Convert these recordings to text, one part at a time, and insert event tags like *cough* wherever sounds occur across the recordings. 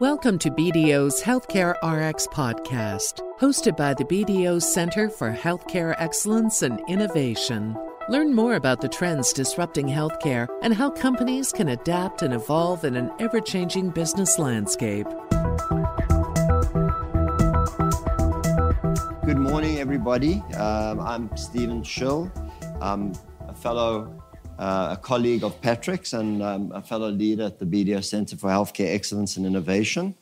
Welcome to BDO's Healthcare RX podcast, hosted by the BDO Center for Healthcare Excellence and Innovation. Learn more about the trends disrupting healthcare and how companies can adapt and evolve in an ever changing business landscape. Good morning, everybody. Um, I'm Stephen Schill. I'm a fellow uh, a colleague of Patrick's and um, a fellow leader at the BDO Center for Healthcare Excellence and Innovation.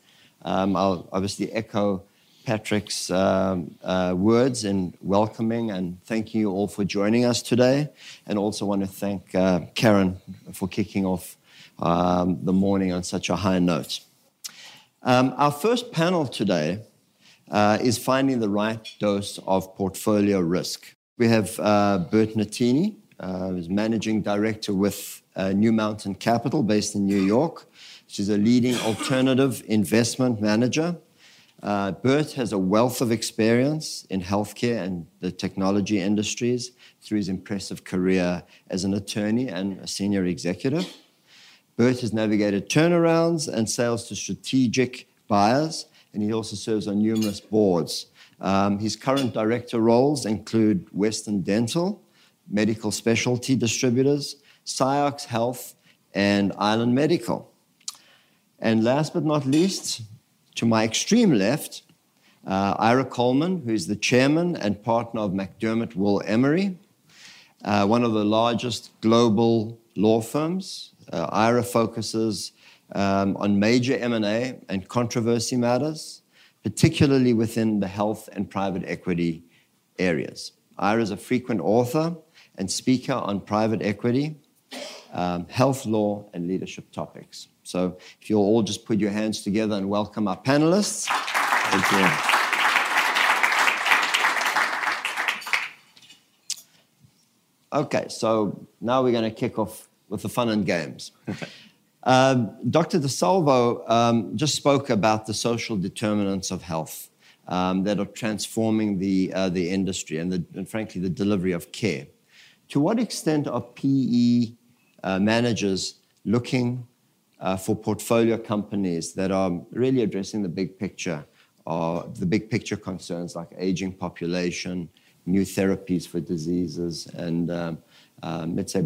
Um, I'll obviously echo Patrick's um, uh, words in welcoming and thanking you all for joining us today. And also want to thank uh, Karen for kicking off um, the morning on such a high note. Um, our first panel today uh, is finding the right dose of portfolio risk. We have uh, Bert Notini, uh, is managing director with uh, New Mountain Capital based in New York. She's a leading alternative investment manager. Uh, Bert has a wealth of experience in healthcare and the technology industries through his impressive career as an attorney and a senior executive. Bert has navigated turnarounds and sales to strategic buyers, and he also serves on numerous boards. Um, his current director roles include Western Dental, medical specialty distributors, Ciox Health, and Island Medical. And last but not least, to my extreme left, uh, Ira Coleman, who is the chairman and partner of McDermott Will Emery, uh, one of the largest global law firms. Uh, Ira focuses um, on major M&A and controversy matters, particularly within the health and private equity areas. Ira is a frequent author and speaker on private equity, um, health law, and leadership topics. So if you'll all just put your hands together and welcome our panelists. Thank you. Okay, so now we're going to kick off with the fun and games. *laughs* um, Dr. DeSalvo um, just spoke about the social determinants of health um, that are transforming the, uh, the industry and, the, and, frankly, the delivery of care. To what extent are PE uh, managers looking uh, for portfolio companies that are really addressing the big picture, or the big picture concerns like aging population, new therapies for diseases, and um, um, let's say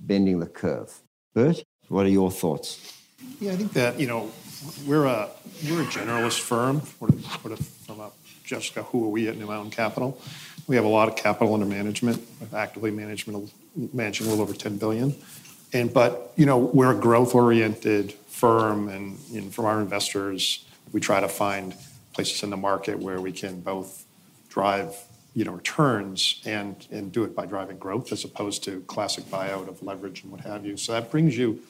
bending the curve? Bert, what are your thoughts? Yeah, I think that you know we're a we're a generalist firm. What from a Jessica, who are we at New Mountain Capital? We have a lot of capital under management, actively management, managing a little over 10 billion. And but you know we're a growth-oriented firm, and from our investors, we try to find places in the market where we can both drive you know returns and and do it by driving growth as opposed to classic buyout of leverage and what have you. So that brings you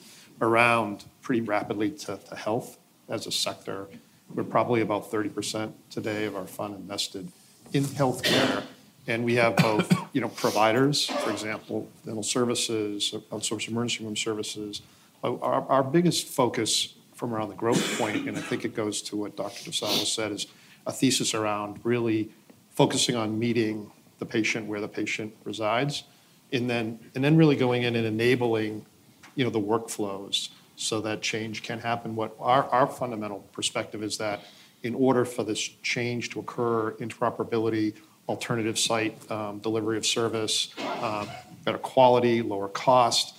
around pretty rapidly to, to health as a sector. We're probably about 30% today of our fund invested in healthcare and we have both, *coughs* you know, providers, for example, dental services, outsourced emergency room services. Our, our biggest focus from around the growth point, and I think it goes to what Dr. DeSalvo said, is a thesis around really focusing on meeting the patient where the patient resides, and then and then really going in and enabling, you know, the workflows so that change can happen. What our, our fundamental perspective is that in order for this change to occur, interoperability alternative site um, delivery of service, uh, better quality, lower cost.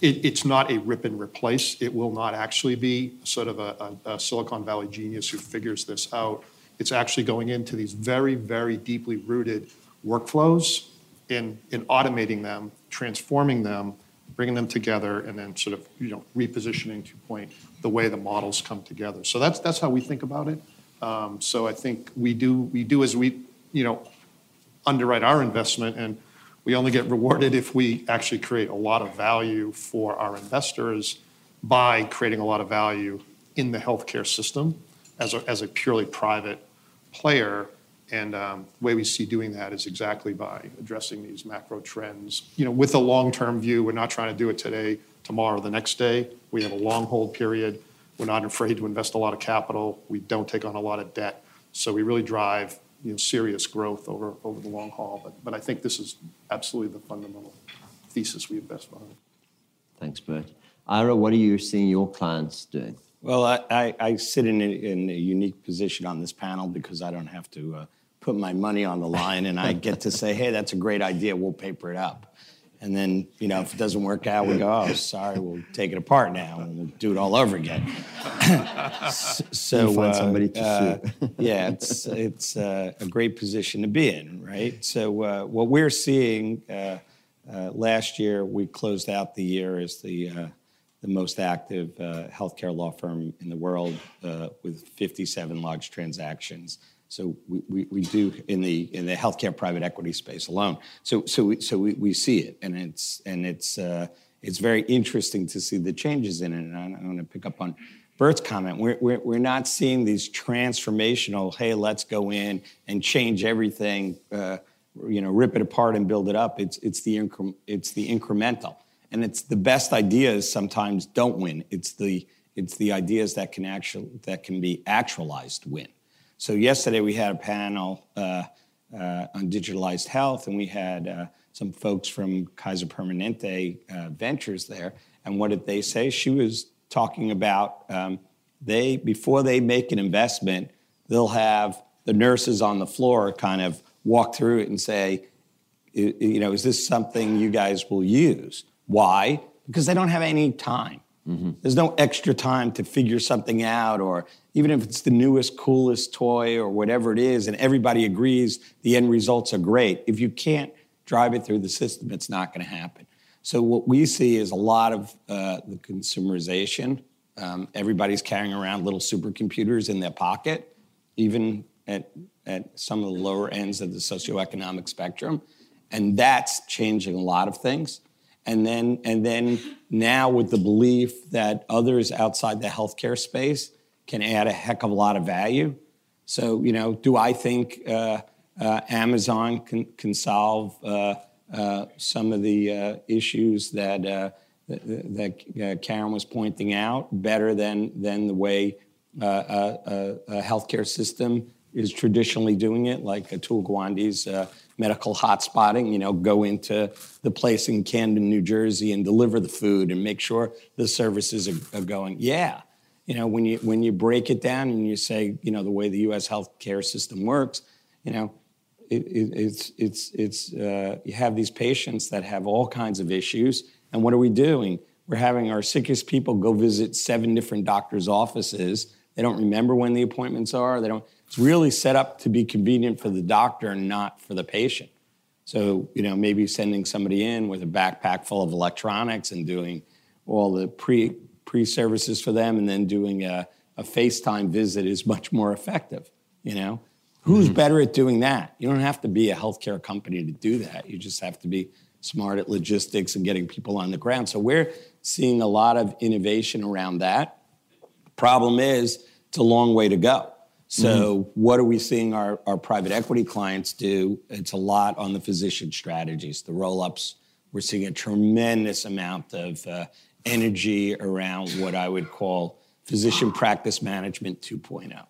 It, it's not a rip and replace. It will not actually be sort of a, a, a Silicon Valley genius who figures this out. It's actually going into these very, very deeply rooted workflows and, and automating them, transforming them, bringing them together, and then sort of you know repositioning to point the way the models come together. So that's that's how we think about it. Um, so I think we do we do as we you know underwrite our investment, and we only get rewarded if we actually create a lot of value for our investors by creating a lot of value in the healthcare system as a, purely private player. And um, the way we see doing that is exactly by addressing these macro trends. You know, with a long-term view, we're not trying to do it today, tomorrow, the next day. We have a long hold period. We're not afraid to invest a lot of capital. We don't take on a lot of debt. So we really drive you know, serious growth over, over the long haul. But, but I think this is absolutely the fundamental thesis we invest behind. Thanks, Bert. Ira, what are you seeing your clients doing? Well, I, I, I sit in a, in a unique position on this panel because I don't have to uh, put my money on the line and I get to say, hey, that's a great idea, we'll paper it up. And then, you know, if it doesn't work out, we go, oh, sorry, we'll take it apart now and we'll do it all over again. *laughs* so, You find uh, somebody to uh, sue. *laughs* yeah, it's, it's uh, a great position to be in, right? So, uh, what we're seeing uh, uh, last year, we closed out the year as the, uh, the most active uh, healthcare law firm in the world uh, with 57 large transactions. So we, we, do in the in the healthcare private equity space alone. So so we, so we, we see it, and it's and it's uh, it's very interesting to see the changes in it. And I, I want to pick up on Bert's comment. We're, we're not seeing these transformational. Hey, let's go in and change everything. Uh, you know, rip it apart and build it up. It's it's the it's the incremental, and it's the best ideas sometimes don't win. It's the it's the ideas that can actually that can be actualized win. So yesterday we had a panel uh, uh, on digitalized health, and we had uh, some folks from Kaiser Permanente uh, Ventures there. And what did they say? She was talking about um, they before they make an investment, they'll have the nurses on the floor kind of walk through it and say, you know, is this something you guys will use? Why? Because they don't have any time. There's no extra time to figure something out, or even if it's the newest, coolest toy or whatever it is, and everybody agrees the end results are great. If you can't drive it through the system, it's not going to happen. So what we see is a lot of uh, the consumerization. Um, everybody's carrying around little supercomputers in their pocket, even at, at some of the lower ends of the socioeconomic spectrum, and that's changing a lot of things and then and then now with the belief that others outside the healthcare space can add a heck of a lot of value. So you know, do I think uh, uh, Amazon can can solve uh, uh, some of the uh, issues that uh, that, that uh, Karen was pointing out better than than the way a, healthcare system is traditionally doing it, like Atul Gawande's medical hotspotting, you know, go into the place in Camden, New Jersey and deliver the food and make sure the services are, are going. Yeah. You know, when you when you break it down and you say, you know, the way the US healthcare system works, you know, it, it, it's it's it's uh, you have these patients that have all kinds of issues, and what are we doing? We're having our sickest people go visit seven different doctors' offices. They don't remember when the appointments are. They don't. It's really set up to be convenient for the doctor and not for the patient. So you know, maybe sending somebody in with a backpack full of electronics and doing all the pre pre services for them, and then doing a, a FaceTime visit is much more effective. You know, who's better at doing that? You don't have to be a healthcare company to do that. You just have to be smart at logistics and getting people on the ground. So we're seeing a lot of innovation around that. Problem is, it's a long way to go. So, what are we seeing our, our private equity clients do? It's a lot on the physician strategies, the roll ups. We're seeing a tremendous amount of uh, energy around what I would call physician practice management 2.0.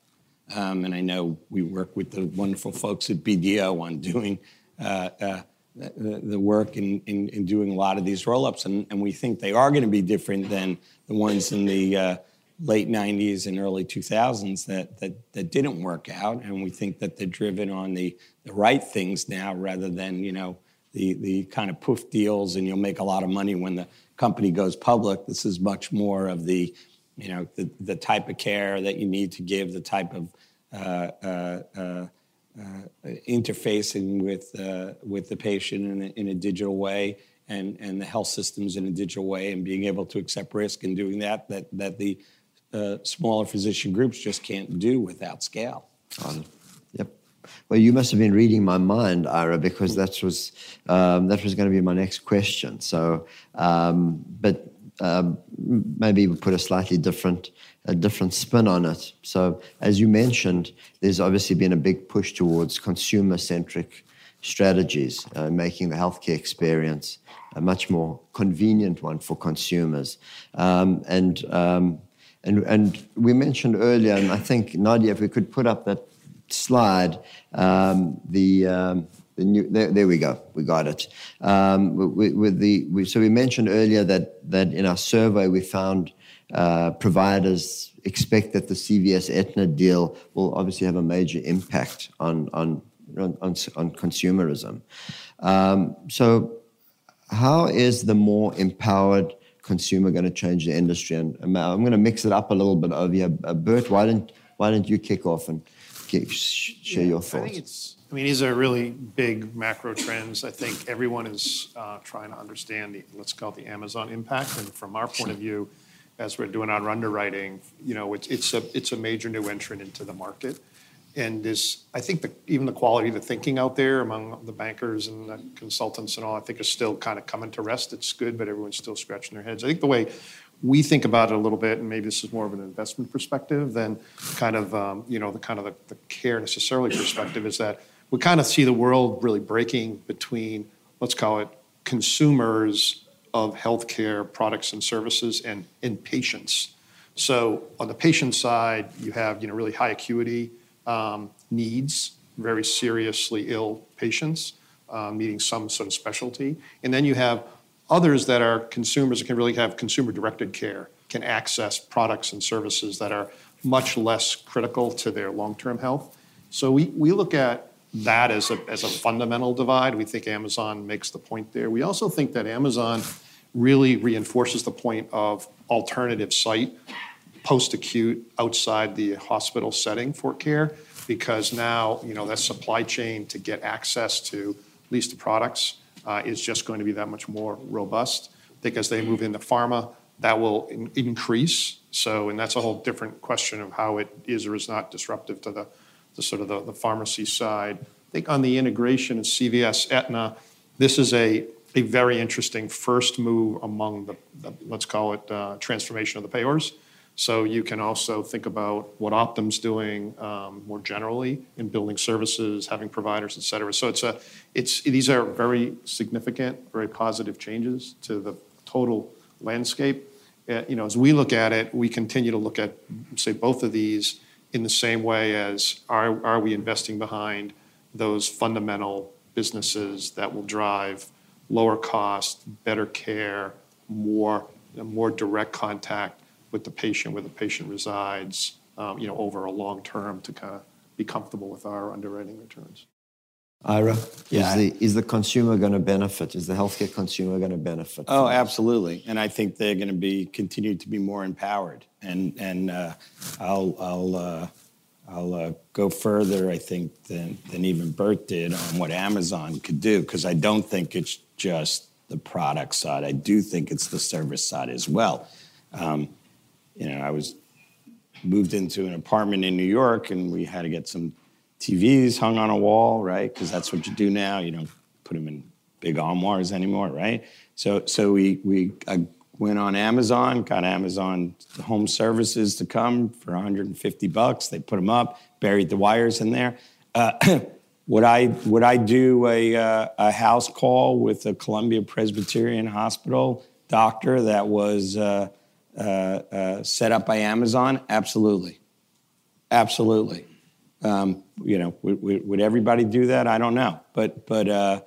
Um, and I know we work with the wonderful folks at BDO on doing uh, uh, the, the work in, in, in doing a lot of these roll ups. And, and we think they are going to be different than the ones in the uh, late 90s and early 2000s that, that, that didn't work out. And we think that they're driven on the, the right things now rather than, you know, the, the kind of poof deals and you'll make a lot of money when the company goes public. This is much more of the, you know, the, the type of care that you need to give, the type of uh, uh, uh, interfacing with uh, with the patient in a, in a digital way and and the health systems in a digital way and being able to accept risk and doing that that that the uh, smaller physician groups just can't do without scale. Yep. Well, you must have been reading my mind, Ira, because that was um, that was going to be my next question. So, um, but um, maybe we put a slightly different a different spin on it. So, as you mentioned, there's obviously been a big push towards consumer centric strategies, uh, making the healthcare experience a much more convenient one for consumers. Um, and, um, and, and we mentioned earlier, and I think, Nadia, if we could put up that slide, um, the, um, the new, there, there we go, we got it. Um, with, with the, we, so we mentioned earlier that, that in our survey we found uh, providers expect that the CVS Aetna deal will obviously have a major impact on on on, on consumerism. Um, so, how is the more empowered consumer going to change the industry? And I'm going to mix it up a little bit over here. Uh, Bert, why don't why don't you kick off and share yeah, your thoughts? I think it's. I mean, these are really big macro trends. I think everyone is uh, trying to understand the let's call it the Amazon impact. And from our point of view, as we're doing our underwriting, you know, it's it's a it's a major new entrant into the market and is I think the, even the quality of the thinking out there among the bankers and the consultants and all, I think is still kind of coming to rest. It's good, but everyone's still scratching their heads. I think the way we think about it a little bit, and maybe this is more of an investment perspective than kind of um, you know the kind of the, the care necessarily perspective, is that we kind of see the world really breaking between let's call it consumers of healthcare products and services and, and patients. So on the patient side, you have you know really high acuity um, needs, very seriously ill patients um, needing some sort of specialty. And then you have others that are consumers that can really have consumer directed care, can access products and services that are much less critical to their long term health. So we, we look at that as a, as a fundamental divide. We think Amazon makes the point there. We also think that Amazon really reinforces the point of alternative site post acute outside the hospital setting for care because now you know that supply chain to get access to at least the products uh, is just going to be that much more robust. I think as they move into pharma, that will in- increase. So, and that's a whole different question of how it is or is not disruptive to the, the sort of the, pharmacy side. I think on the integration of CVS Aetna, this is a a very interesting first move among the, let's call it uh, transformation of the payors. So you can also think about what Optum's doing um, more generally in building services, having providers, et cetera. So it's a, it's these are very significant, very positive changes to the total landscape. Uh, you know, as we look at it, we continue to look at say both of these in the same way as are are we investing behind those fundamental businesses that will drive lower cost, better care, more more direct contact with the patient, where the patient resides, um, you know, over a long term to kind of be comfortable with our underwriting returns. Ira, yeah. is, the, is the consumer going to benefit? Is the healthcare consumer going to benefit? Oh, absolutely. And I think they're going to be continue to be more empowered. And and uh, I'll I'll uh, I'll uh, go further. I think than than even Bert did on what Amazon could do because I don't think it's just the product side. I do think it's the service side as well. Um, you know, I was moved into an apartment in New York and we had to get some TVs hung on a wall, right? Because that's what you do now. You don't put them in big armoires anymore, right? So, so we we I went on Amazon, got Amazon Home Services to come for 150 bucks. They put them up, buried the wires in there. Uh, *clears throat* would I would I do a uh, a house call with a Columbia Presbyterian Hospital doctor that was uh, uh, uh, set up by Amazon? Absolutely, absolutely. Um, you know, would, would, everybody do that? I don't know, but but uh,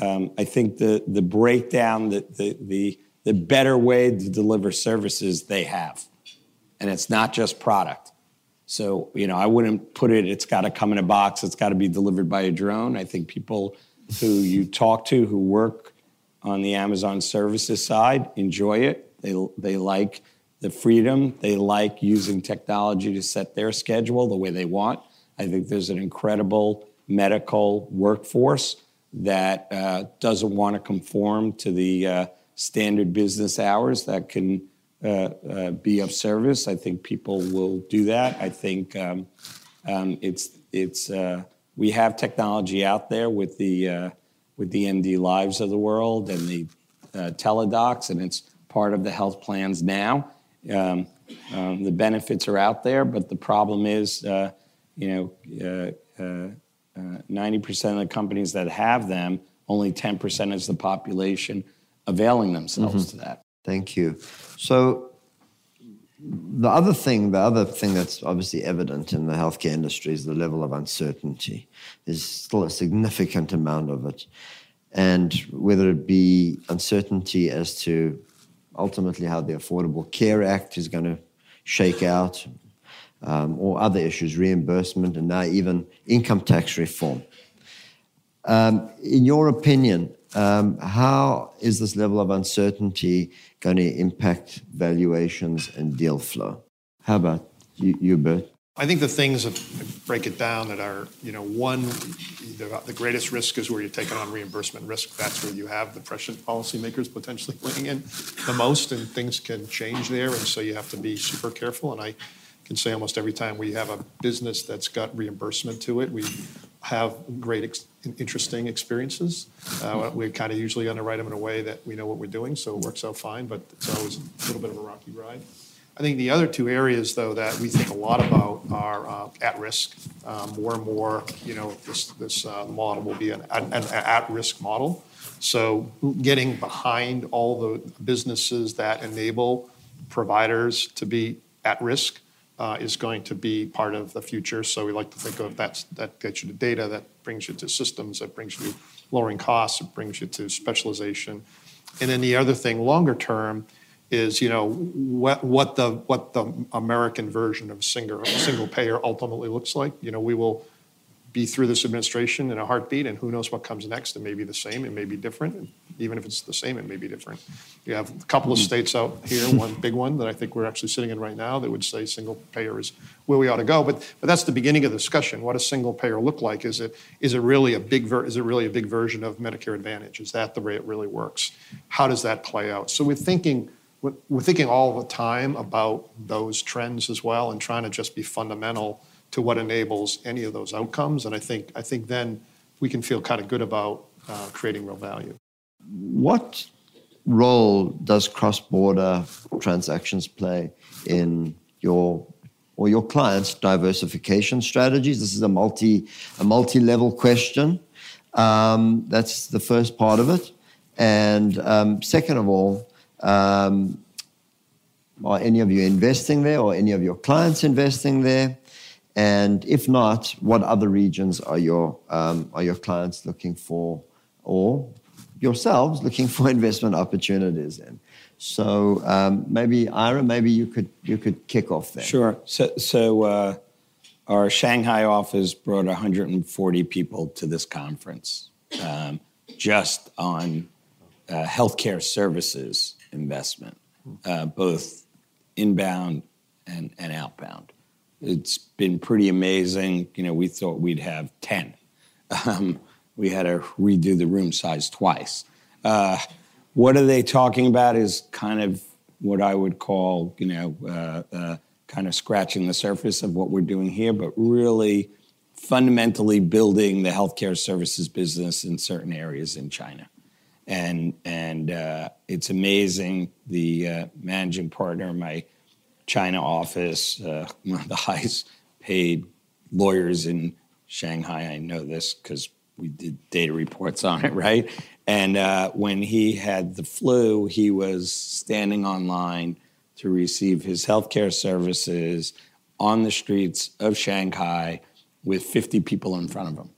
um, I think the the breakdown, the, the the the better way to deliver services they have, and it's not just product. So you know, I wouldn't put it. It's got to come in a box. It's got to be delivered by a drone. I think people who you talk to who work on the Amazon services side enjoy it. They they like the freedom. They like using technology to set their schedule the way they want. I think there's an incredible medical workforce that uh, doesn't want to conform to the uh, standard business hours that can uh, be of service. I think people will do that. I think um, um, it's it's we have technology out there with the with the MDLIVEs of the world and the Teladocs, and it's part of the health plans now. Um, um, the benefits are out there, but the problem is, uh, you know, uh, uh, 90% of the companies that have them, only 10% is the population availing themselves mm-hmm. to that. Thank you. So, the other thing, the other thing that's obviously evident in the healthcare industry is the level of uncertainty. There's still a significant amount of it. And whether it be uncertainty as to ultimately how the Affordable Care Act is going to shake out, um, or other issues, reimbursement, and now even income tax reform. Um, in your opinion, um, how is this level of uncertainty going to impact valuations and deal flow? How about you, you Bert? I think the things that break it down that are, you know, one, the, the, greatest risk is where you're taking on reimbursement risk. That's where you have the prescient policymakers potentially weighing in the most, and things can change there, and so you have to be super careful. And I can say almost every time we have a business that's got reimbursement to it, we have great, ex- interesting experiences. Uh, we kind of usually underwrite them in a way that we know what we're doing, so it works out fine. But it's always a little bit of a rocky ride. I think the other two areas, though, that we think a lot about are uh, at risk. Um, more and more, you know, this, this uh, model will be an, an, an at risk model. So, getting behind all the businesses that enable providers to be at risk uh, is going to be part of the future. So, we like to think of that, that gets you to data, that brings you to systems, that brings you to lowering costs, it brings you to specialization. And then the other thing, longer term, is you know what what the what the American version of single single payer ultimately looks like. You know, we will be through this administration in a heartbeat, and who knows what comes next? It may be the same, it may be different. And even if it's the same, it may be different. You have a couple of mm-hmm. states out here, one big one that I think we're actually sitting in right now that would say single payer is where we ought to go. But but that's the beginning of the discussion. What does single payer look like? Is it is it really a big ver- is it really a big version of Medicare Advantage? Is that the way it really works? How does that play out? So we're thinking we're thinking all the time about those trends as well and trying to just be fundamental to what enables any of those outcomes. And I think, I think then we can feel kind of good about uh, creating real value. What role does cross-border transactions play in your or your clients' diversification strategies? This is a multi a multi-level question. Um, that's the first part of it. And um, second of all, um, are any of you investing there or any of your clients investing there? And if not, what other regions are your, um, are your clients looking for or yourselves looking for *laughs* investment opportunities in? So um, maybe Ira, maybe you could you could kick off there. Sure. So, so uh, our Shanghai office brought 140 people to this conference, um, just on uh, healthcare services investment, uh, both inbound and, and outbound. It's been pretty amazing. You know, we thought we'd have 10. Um, we had to redo the room size twice. Uh, what are they talking about is kind of what I would call, you know, uh, uh, kind of scratching the surface of what we're doing here, but really fundamentally building the healthcare services business in certain areas in China and and uh, it's amazing. The uh, managing partner of my China office, uh, *laughs* one of the highest paid lawyers in Shanghai. I know this because we did data reports on it, *laughs* right? And uh, when he had the flu, he was standing online to receive his healthcare services on the streets of Shanghai with 50 people in front of him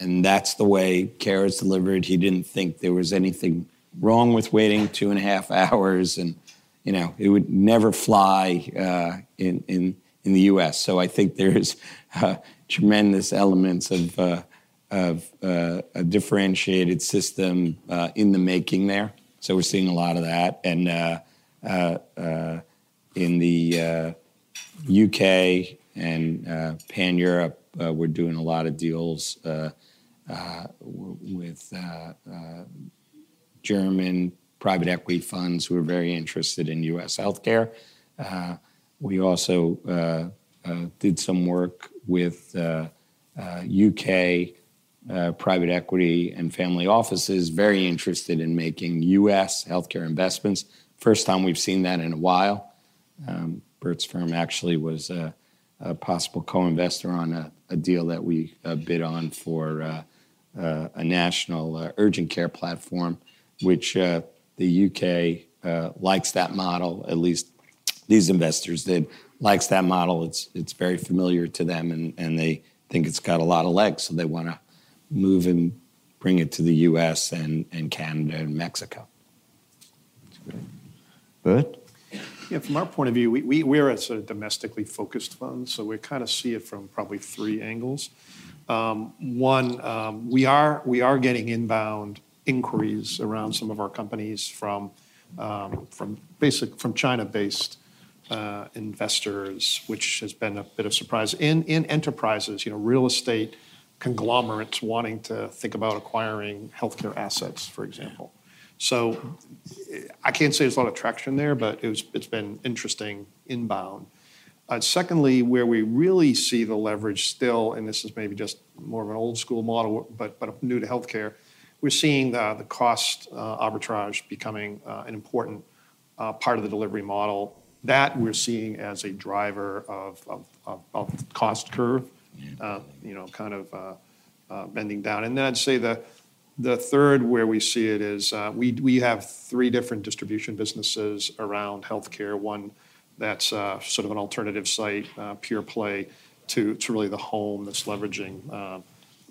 and that's the way care is delivered. He didn't think there was anything wrong with waiting two and a half *laughs* hours, and you know it would never fly uh, in in in the U.S. So I think there's uh, tremendous elements of uh, of uh, a differentiated system uh, in the making there. So we're seeing a lot of that, and uh, in the UK and Pan Europe, we're doing a lot of deals uh, with uh, uh, German private equity funds who are very interested in U.S. healthcare. we also did some work with UK uh, private equity and family offices very interested in making U.S. healthcare investments. First time we've seen that in a while. Um, Bert's firm actually was a, a possible co-investor on a, a, deal that we uh, bid on for uh, uh, a national uh, urgent care platform, which uh, the UK likes that model. At least these investors did likes that model. It's it's very familiar to them, and and they think it's got a lot of legs, so they want to move and bring it to the U.S. and and Canada and Mexico. Bert? Yeah, from our point of view, we, we, we're a sort of domestically focused fund, so we kind of see it from probably three angles. Um, one, um, we, are, we are getting inbound inquiries around some of our companies from, um, from basic, from China-based uh, investors, which has been a bit of surprise. In, in enterprises, you know, real estate conglomerates wanting to think about acquiring healthcare assets, for example. So I can't say there's a lot of traction there, but it's been interesting inbound. Uh, secondly, where we really see the leverage still, and this is maybe just more of an old school model, but, but new to healthcare, we're seeing the, cost uh, arbitrage becoming uh, an important part of the delivery model. That we're seeing as a driver of, of, of, cost curve, you know, kind of bending down. And then I'd say the, the third where we see it is we, we have three different distribution businesses around healthcare. One that's uh, sort of an alternative site, uh, pure play, to, to really the home that's leveraging uh,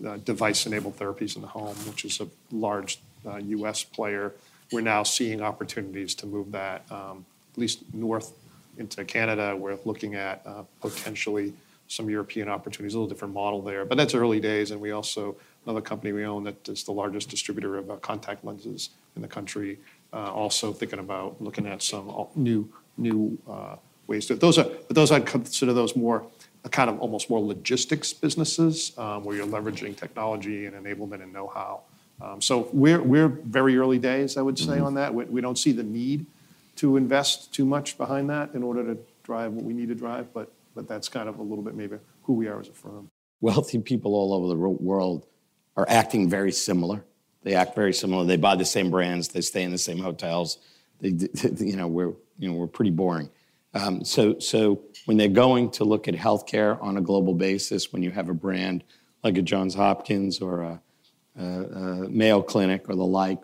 uh, device-enabled therapies in the home, which is a large U.S. player. We're now seeing opportunities to move that um, at least north into Canada. We're looking at potentially some European opportunities, a little different model there. But that's early days, and we also another company we own that is the largest distributor of uh, contact lenses in the country. Uh, also thinking about looking at some new new uh, ways to. Those are, but those I'd consider those more a kind of almost more logistics businesses um, where you're leveraging technology and enablement and know-how. Um, so we're we're very early days, I would say, mm-hmm. on that. We, we don't see the need to invest too much behind that in order to drive what we need to drive, but but that's kind of a little bit maybe who we are as a firm. Wealthy people all over the world are acting very similar. They act very similar. They buy the same brands. They stay in the same hotels. They, *laughs* you know, we're you know we're pretty boring. Um, so so when they're going to look at healthcare on a global basis, when you have a brand like a Johns Hopkins or a, a, a Mayo Clinic or the like,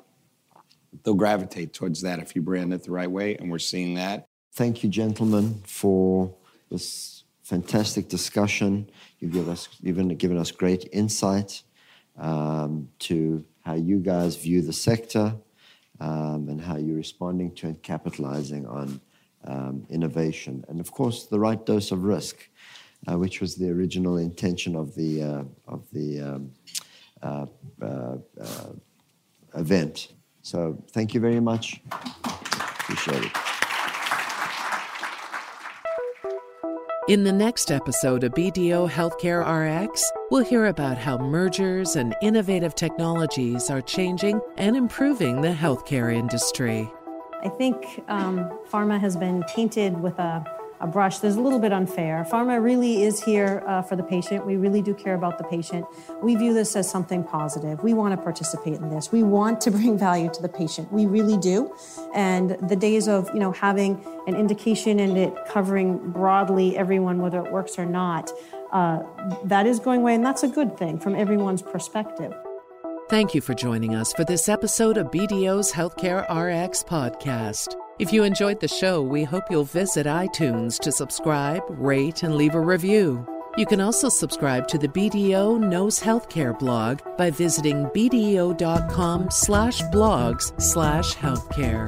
they'll gravitate towards that if you brand it the right way, and we're seeing that. Thank you, gentlemen, for this fantastic discussion. You've given us, you've given us great insight um, to how you guys view the sector um, and how you're responding to and capitalizing on um, innovation. And of course, the right dose of risk, uh, which was the original intention of the, uh, of the um, uh, uh, uh event. So thank you very much. Appreciate it. In the next episode of BDO Healthcare RX, we'll hear about how mergers and innovative technologies are changing and improving the healthcare industry. I think um, pharma has been tainted with a a brush that's a little bit unfair. Pharma really is here uh, for the patient. We really do care about the patient. We view this as something positive. We want to participate in this. We want to *laughs* bring value to the patient. We really do. And the days of you know having an indication and it covering broadly everyone, whether it works or not, uh, that is going away, and that's a good thing from everyone's perspective. Thank you for joining us for this episode of BDO's Healthcare RX podcast. If you enjoyed the show, we hope you'll visit iTunes to subscribe, rate, and leave a review. You can also subscribe to the BDO Knows Healthcare blog by visiting bdo.com slash blogs slash healthcare.